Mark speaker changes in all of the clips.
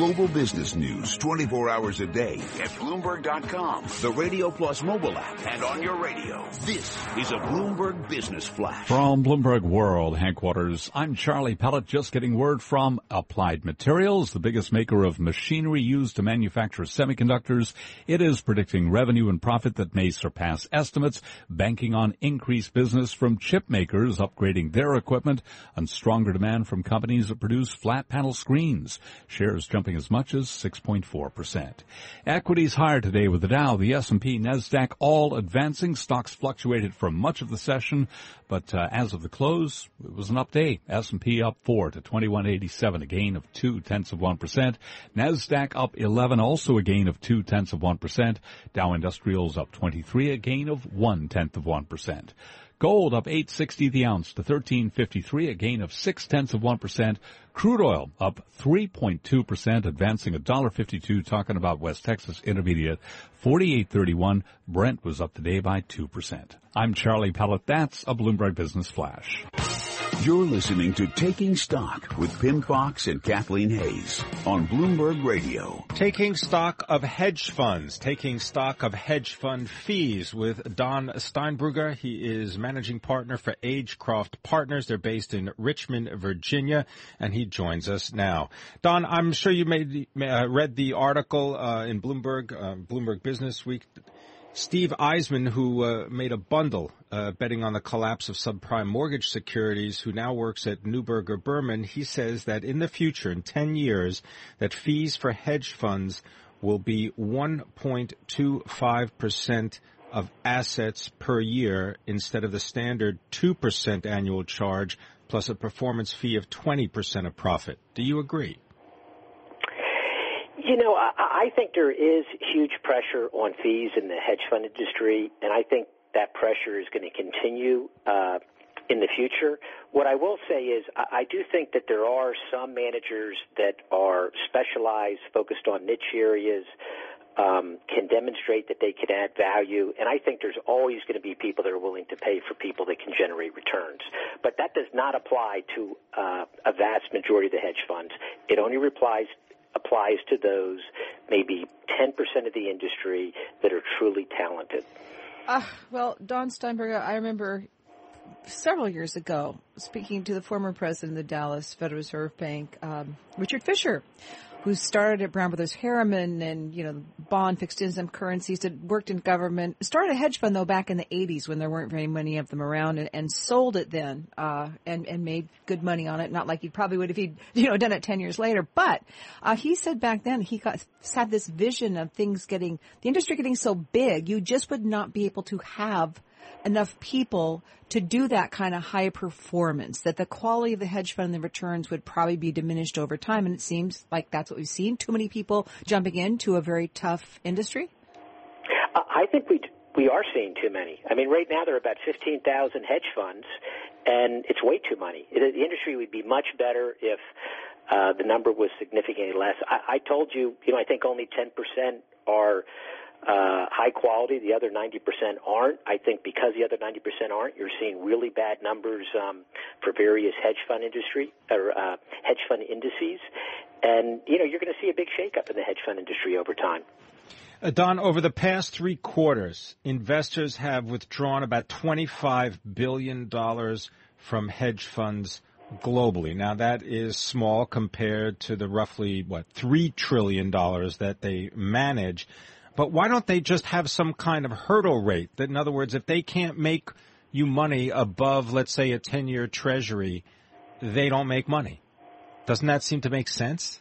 Speaker 1: Global business news 24 hours a day at Bloomberg.com, the Radio Plus mobile app, and on your radio. This is a Bloomberg Business Flash.
Speaker 2: From Bloomberg World headquarters, I'm Charlie Pellet, just getting word from Applied Materials, the biggest maker of machinery used to manufacture semiconductors. It is predicting revenue and profit that may surpass estimates, banking on increased business from chip makers upgrading their equipment and stronger demand from companies that produce flat panel screens. Shares jumping as much as 6.4%. Equities higher today with the Dow, the S&P, Nasdaq all advancing. Stocks fluctuated for much of the session, but uh, as of the close, it was an up day. S&P up 4 to 2187, a gain of 2 tenths of 1%. Nasdaq up 11, also a gain of 2 tenths of 1%. Dow Industrials up 23, a gain of 1 tenth of 1%. Gold up 860 the ounce to 1353, a gain of six tenths of 1%. Crude oil up 3.2%, advancing $1.52, talking about West Texas Intermediate 48.31. Brent was up today by 2%. I'm Charlie Pellet. That's a Bloomberg Business Flash.
Speaker 1: You're listening to Taking Stock with Pimm Fox and Kathleen Hays on Bloomberg Radio.
Speaker 3: Taking stock of hedge funds, taking stock of hedge fund fees with Don Steinbrugge. He is managing partner for Agecroft Partners. They're based in Richmond, Virginia, and he joins us now. Don, I'm sure you made, uh, read the article uh, in Bloomberg, uh, Bloomberg Business Week Steve Eisman, who uh, made a bundle uh, betting on the collapse of subprime mortgage securities, who now works at Neuberger Berman, he says that in the future, in 10 years, that fees for hedge funds will be 1.25% of assets per year instead of the standard 2% annual charge plus a performance fee of 20% of profit. Do you agree?
Speaker 4: You know, I, I think there is huge pressure on fees in the hedge fund industry, and I think that pressure is going to continue uh, in the future. What I will say is, I, I do think that there are some managers that are specialized, focused on niche areas, um, can demonstrate that they can add value, and I think there's always going to be people that are willing to pay for people that can generate returns. But that does not apply to uh, a vast majority of the hedge funds. It only applies applies to those maybe 10% of the industry that are truly talented.
Speaker 5: Uh, well, Don Steinbrugge, I remember several years ago speaking to the former president of the Dallas Federal Reserve Bank, um, Richard Fisher, who started at Brown Brothers Harriman and, you know, bond fixed income currencies, had worked in government, started a hedge fund though back in the 80s when there weren't very many of them around and, and sold it then, uh, and, and made good money on it. Not like he probably would if he'd, you know, done it 10 years later. But, uh, he said back then he got, had this vision of things getting, the industry getting so big, you just would not be able to have enough people to do that kind of high performance, that the quality of the hedge fund and the returns would probably be diminished over time. And it seems like that's what we've seen. Too many people jumping into a very tough industry.
Speaker 4: I think we we are seeing too many. I mean, right now there are about 15,000 hedge funds, and it's way too many. The industry would be much better if uh, the number was significantly less. I, I told you, you know, I think only 10% are uh, high quality. The other 90% aren't. I think because the other 90% aren't, you're seeing really bad numbers um, for various hedge fund industry or uh, hedge fund indices, and you know you're going to see a big shakeup in the hedge fund industry over time.
Speaker 3: Uh, Don, over the past three quarters, investors have withdrawn about $25 billion from hedge funds globally. Now that is small compared to the roughly, what, $3 trillion that they manage. But why don't they just have some kind of hurdle rate? That, in other words, if they can't make you money above, let's say, a 10 year treasury, they don't make money. Doesn't that seem to make sense?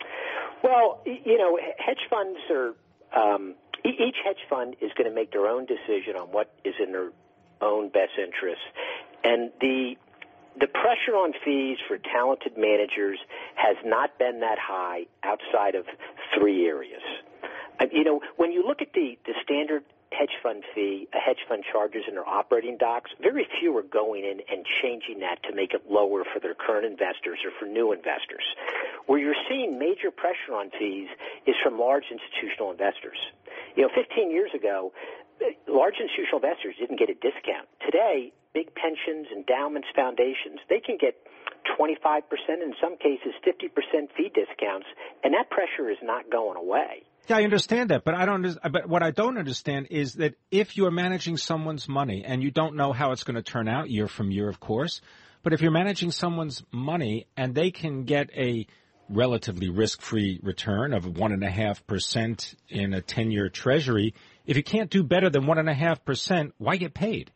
Speaker 4: Well, you know, hedge funds are, um, each hedge fund is going to make their own decision on what is in their own best interest. And the, the pressure on fees for talented managers has not been that high outside of three areas. You know, when you look at the, the standard hedge fund fee, a hedge fund charges in their operating docs, very few are going in and changing that to make it lower for their current investors or for new investors. Where you're seeing major pressure on fees is from large institutional investors. You know, 15 years ago, uh, large institutional investors didn't get a discount. Today, big pensions, endowments, foundations, they can get 25%, in some cases 50% fee discounts, and that pressure is not going away.
Speaker 3: Yeah, I understand that, but I don't. But what I don't understand is that if you're managing someone's money and you don't know how it's going to turn out year from year, of course, but if you're managing someone's money and they can get a relatively risk-free return of one and a half percent in a ten-year Treasury, if you can't do better than one and a half percent, why get paid?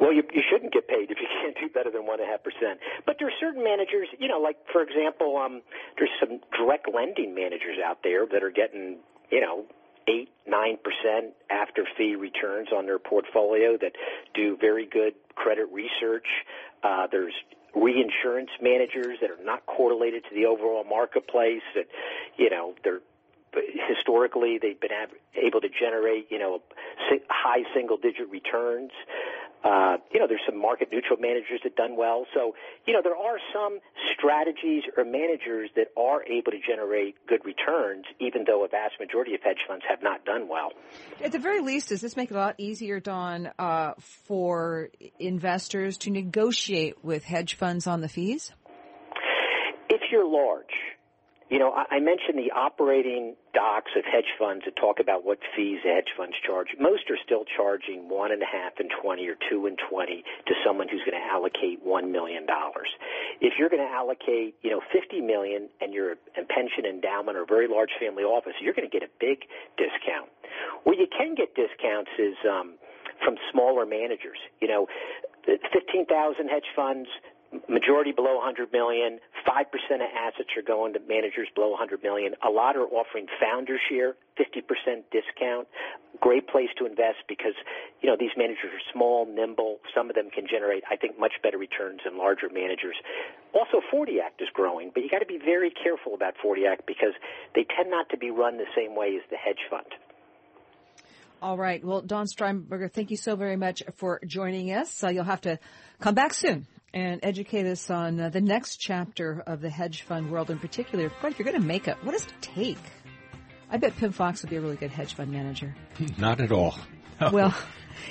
Speaker 4: Well, you, you shouldn't get paid if you can't do better than one and a half percent. But there are certain managers, you know, like for example, um, there's some direct lending managers out there that are getting, you know, eight, nine percent after fee returns on their portfolio that do very good credit research. Uh, there's reinsurance managers that are not correlated to the overall marketplace that, you know, they're historically they've been able to generate you know high single digit returns uh, you know, there's some market neutral managers that done well. So, you know, there are some strategies or managers that are able to generate good returns, even though a vast majority of hedge funds have not done well.
Speaker 5: At the very least, does this make it a lot easier, Don, uh, for investors to negotiate with hedge funds on the fees?
Speaker 4: If you're large, you know, I mentioned the operating docs of hedge funds that talk about what fees hedge funds charge. Most are still charging one and a half and twenty or two and twenty to someone who's going to allocate one million dollars. If you're going to allocate, you know, fifty million and you're a pension endowment or a very large family office, you're going to get a big discount. Where you can get discounts is um, from smaller managers. You know, fifteen thousand hedge funds, majority below 100 million, 5% of assets are going to managers below 100 million. A lot are offering founder share, 50% discount. Great place to invest because, you know, these managers are small, nimble. Some of them can generate, I think, much better returns than larger managers. Also, 40 Act is growing, but you got to be very careful about 40 Act because they tend not to be run the same way as the hedge fund.
Speaker 5: All right. Well, Don Steinbrugge, thank you so very much for joining us. So you'll have to come back soon and educate us on uh, the next chapter of the hedge fund world in particular. But if you're going to make it, what does it take? I bet Pimm Fox would be a really good hedge fund manager.
Speaker 3: Not at all.
Speaker 5: No. Well,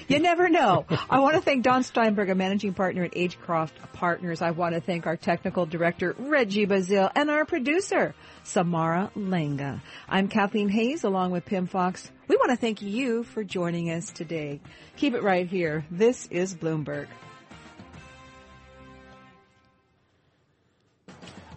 Speaker 5: you never know. I want to thank Don Steinbrugge, a managing partner at Agecroft Partners. I want to thank our technical director, Reggie Bazil, and our producer, Samara Lenga. I'm Kathleen Hays along with Pimm Fox. We want to thank you for joining us today. Keep it right here. This is Bloomberg.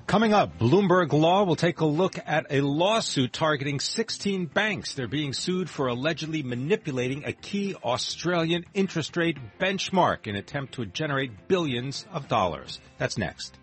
Speaker 3: Coming up, Bloomberg Law will take a look at a lawsuit targeting 16 banks. They're being sued for allegedly manipulating a key Australian interest rate benchmark in attempt to generate billions of dollars. That's next.